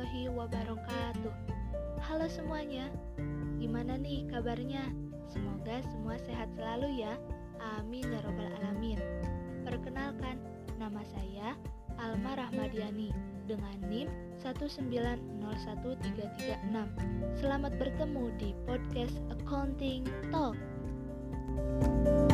warahmatullahi wabarakatuh. Halo semuanya, gimana nih kabarnya? Semoga semua sehat selalu ya. Amin ya robbal alamin. Perkenalkan, nama saya Alma Rahmadiani dengan NIM 1901336. Selamat bertemu di podcast Accounting Talk. Dalam mata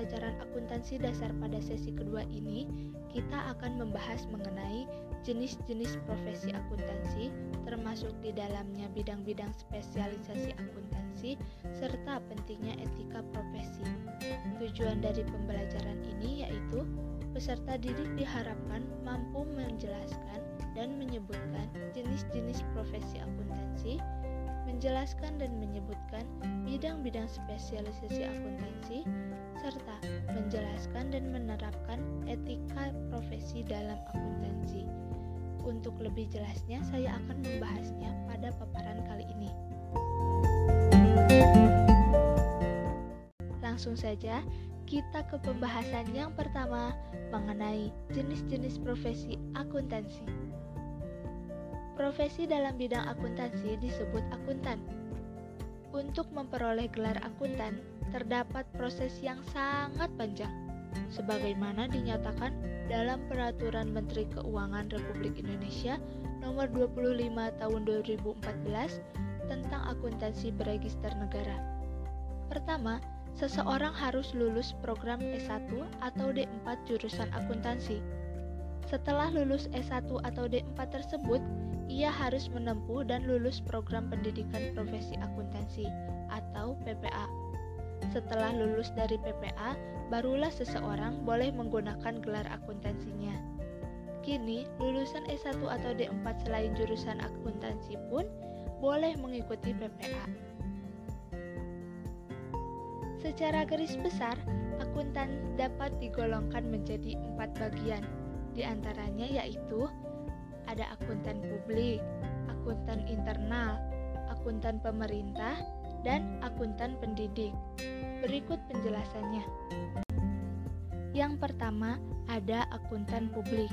pelajaran akuntansi dasar pada sesi kedua ini, kita akan membahas mengenai jenis-jenis profesi akuntansi, termasuk di dalamnya bidang-bidang spesialisasi akuntansi, serta pentingnya etika profesi. Tujuan dari pembelajaran ini yaitu peserta didik diharapkan mampu menjelaskan dan menyebutkan jenis-jenis profesi akuntansi, menjelaskan dan menyebutkan bidang-bidang spesialisasi akuntansi, serta menjelaskan dan menerapkan etika profesi dalam akuntansi. Untuk lebih jelasnya, saya akan membahasnya pada paparan kali ini. Langsung saja, kita ke pembahasan yang pertama mengenai jenis-jenis profesi akuntansi. Profesi dalam bidang akuntansi disebut akuntan. Untuk memperoleh gelar akuntan, terdapat proses yang sangat panjang, sebagaimana dinyatakan dalam Peraturan Menteri Keuangan Republik Indonesia Nomor 25 Tahun 2014 tentang akuntansi beregister negara. Pertama, seseorang harus lulus program S1 atau D4 jurusan akuntansi. Setelah lulus S1 atau D4 tersebut, ia harus menempuh dan lulus program pendidikan profesi akuntansi atau PPA. Setelah lulus dari PPA, barulah seseorang boleh menggunakan gelar akuntansinya. Kini, lulusan S1 atau D4 selain jurusan akuntansi pun boleh mengikuti PPA. Secara garis besar, akuntan dapat digolongkan menjadi empat bagian, di antaranya yaitu ada akuntan publik, akuntan internal, akuntan pemerintah, dan akuntan pendidik. Berikut penjelasannya. Yang pertama, ada akuntan publik.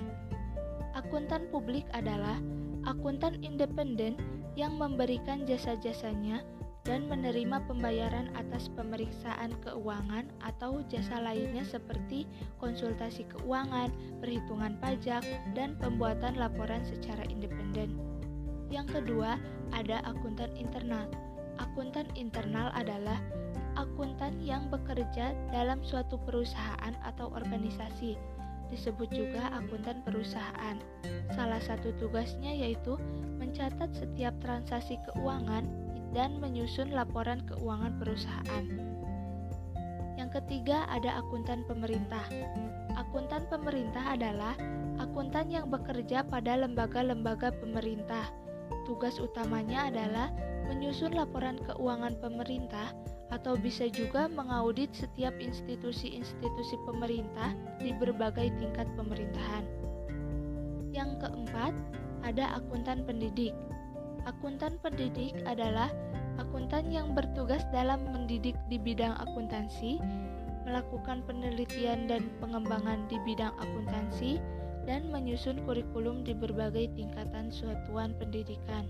Akuntan publik adalah akuntan independen yang memberikan jasa-jasanya dan menerima pembayaran atas pemeriksaan keuangan atau jasa lainnya seperti konsultasi keuangan, perhitungan pajak, dan pembuatan laporan secara independen. Yang kedua, ada akuntan internal. Akuntan internal adalah akuntan yang bekerja dalam suatu perusahaan atau organisasi. Disebut juga akuntan perusahaan. Salah satu tugasnya yaitu mencatat setiap transaksi keuangan dan menyusun laporan keuangan perusahaan. Yang ketiga ada akuntan pemerintah. Akuntan pemerintah adalah akuntan yang bekerja pada lembaga-lembaga pemerintah. Tugas utamanya adalah menyusun laporan keuangan pemerintah atau bisa juga mengaudit setiap institusi-institusi pemerintah di berbagai tingkat pemerintahan. Yang keempat, ada akuntan pendidik. Akuntan pendidik adalah akuntan yang bertugas dalam mendidik di bidang akuntansi, melakukan penelitian dan pengembangan di bidang akuntansi, dan menyusun kurikulum di berbagai tingkatan suatuan pendidikan.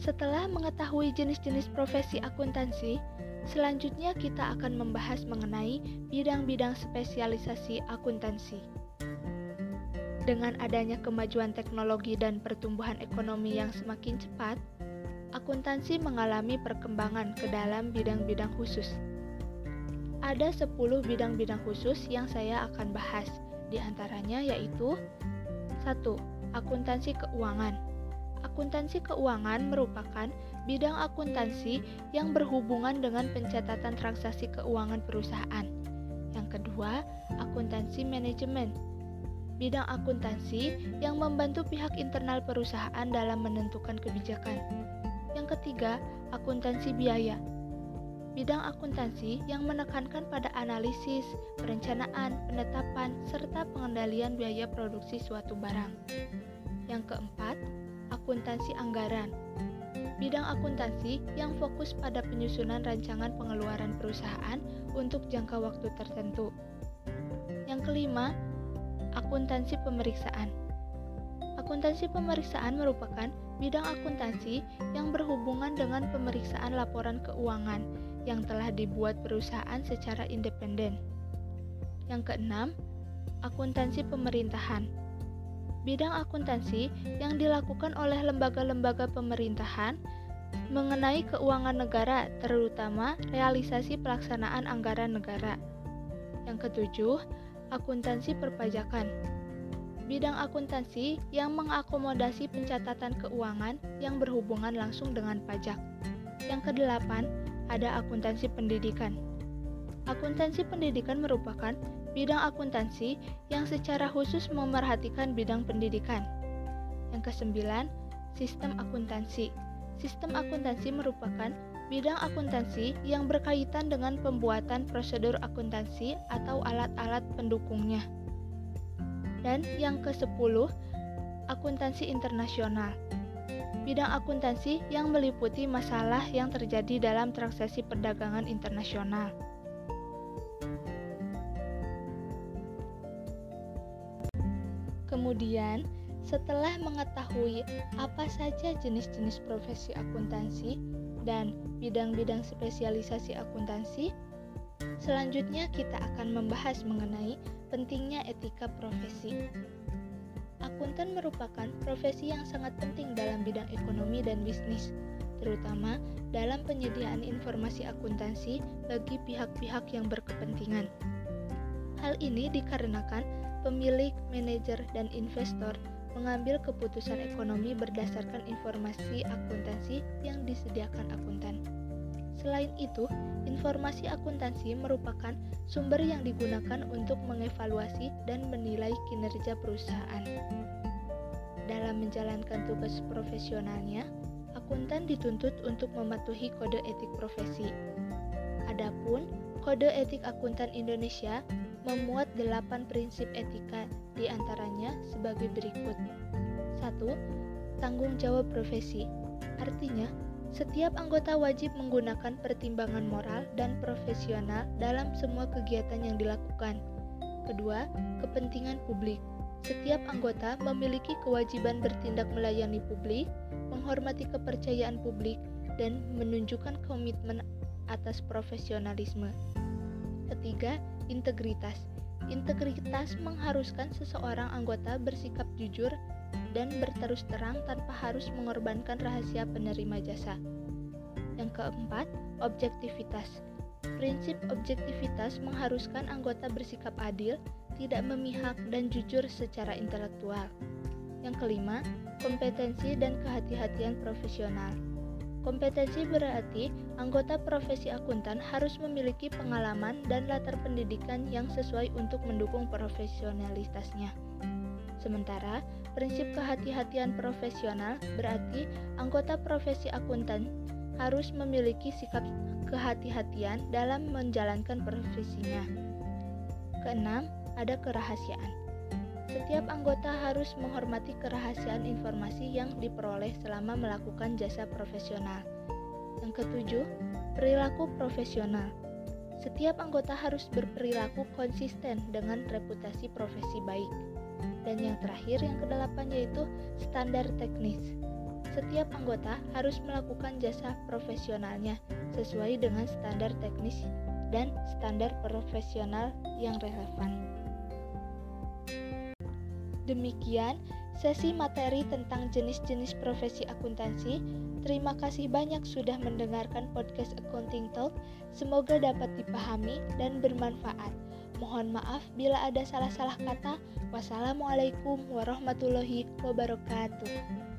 Setelah mengetahui jenis-jenis profesi akuntansi, selanjutnya kita akan membahas mengenai bidang-bidang spesialisasi akuntansi. Dengan adanya kemajuan teknologi dan pertumbuhan ekonomi yang semakin cepat, akuntansi mengalami perkembangan ke dalam bidang-bidang khusus. Ada 10 bidang-bidang khusus yang saya akan bahas, di antaranya yaitu 1. Akuntansi keuangan. Akuntansi keuangan merupakan bidang akuntansi yang berhubungan dengan pencatatan transaksi keuangan perusahaan. Yang kedua, akuntansi manajemen bidang akuntansi yang membantu pihak internal perusahaan dalam menentukan kebijakan. Yang ketiga, akuntansi biaya. Bidang akuntansi yang menekankan pada analisis, perencanaan, penetapan, serta pengendalian biaya produksi suatu barang. Yang keempat, akuntansi anggaran. bidang akuntansi yang fokus pada penyusunan rancangan pengeluaran perusahaan untuk jangka waktu tertentu. Yang kelima, akuntansi pemeriksaan. Akuntansi pemeriksaan merupakan bidang akuntansi yang berhubungan dengan pemeriksaan laporan keuangan yang telah dibuat perusahaan secara independen. Yang keenam, akuntansi pemerintahan bidang akuntansi yang dilakukan oleh lembaga-lembaga pemerintahan mengenai keuangan negara, terutama realisasi pelaksanaan anggaran negara. Yang ketujuh, akuntansi perpajakan. Bidang akuntansi yang mengakomodasi pencatatan keuangan yang berhubungan langsung dengan pajak. Yang kedelapan, ada akuntansi pendidikan. Akuntansi pendidikan merupakan bidang akuntansi yang secara khusus memerhatikan bidang pendidikan. Yang kesembilan, sistem akuntansi. Sistem akuntansi merupakan bidang akuntansi yang berkaitan dengan pembuatan prosedur akuntansi atau alat-alat pendukungnya. Dan yang ke-10, akuntansi internasional. Bidang akuntansi yang meliputi masalah yang terjadi dalam transaksi perdagangan internasional. Kemudian, setelah mengetahui apa saja jenis-jenis profesi akuntansi dan bidang-bidang spesialisasi akuntansi, selanjutnya kita akan membahas mengenai pentingnya etika profesi. Akuntan merupakan profesi yang sangat penting dalam bidang ekonomi dan bisnis, terutama dalam penyediaan informasi akuntansi bagi pihak-pihak yang berkepentingan. Hal ini dikarenakan pemilik, manajer, dan investor mengambil keputusan ekonomi berdasarkan informasi akuntansi yang disediakan akuntan. Selain itu, informasi akuntansi merupakan sumber yang digunakan untuk mengevaluasi dan menilai kinerja perusahaan. Dalam menjalankan tugas profesionalnya, akuntan dituntut untuk mematuhi kode etik profesi. Adapun kode etik akuntan Indonesia memuat delapan prinsip etika di antaranya sebagai berikut. 1. Tanggung jawab profesi. Artinya, setiap anggota wajib menggunakan pertimbangan moral dan profesional dalam semua kegiatan yang dilakukan. Kedua, kepentingan publik. Setiap anggota memiliki kewajiban bertindak melayani publik, menghormati kepercayaan publik, dan menunjukkan komitmen atas profesionalisme. Ketiga, integritas. Integritas mengharuskan seseorang anggota bersikap jujur dan berterus terang tanpa harus mengorbankan rahasia penerima jasa. Yang keempat, objektivitas. Prinsip objektivitas mengharuskan anggota bersikap adil, tidak memihak, dan jujur secara intelektual. Yang kelima, kompetensi dan kehati-hatian profesional. Kompetensi berarti anggota profesi akuntan harus memiliki pengalaman dan latar pendidikan yang sesuai untuk mendukung profesionalitasnya. Sementara, prinsip kehati-hatian profesional berarti anggota profesi akuntan harus memiliki sikap kehati-hatian dalam menjalankan profesinya. Keenam, ada kerahasiaan. Setiap anggota harus menghormati kerahasiaan informasi yang diperoleh selama melakukan jasa profesional. Yang ketujuh, perilaku profesional. Setiap anggota harus berperilaku konsisten dengan reputasi profesi baik. Dan yang terakhir, yang kedelapan yaitu standar teknis. Setiap anggota harus melakukan jasa profesionalnya sesuai dengan standar teknis dan standar profesional yang relevan. Demikian sesi materi tentang jenis-jenis profesi akuntansi. Terima kasih banyak sudah mendengarkan podcast Accounting Talk. Semoga dapat dipahami dan bermanfaat. Mohon maaf bila ada salah-salah kata. Wassalamualaikum warahmatullahi wabarakatuh.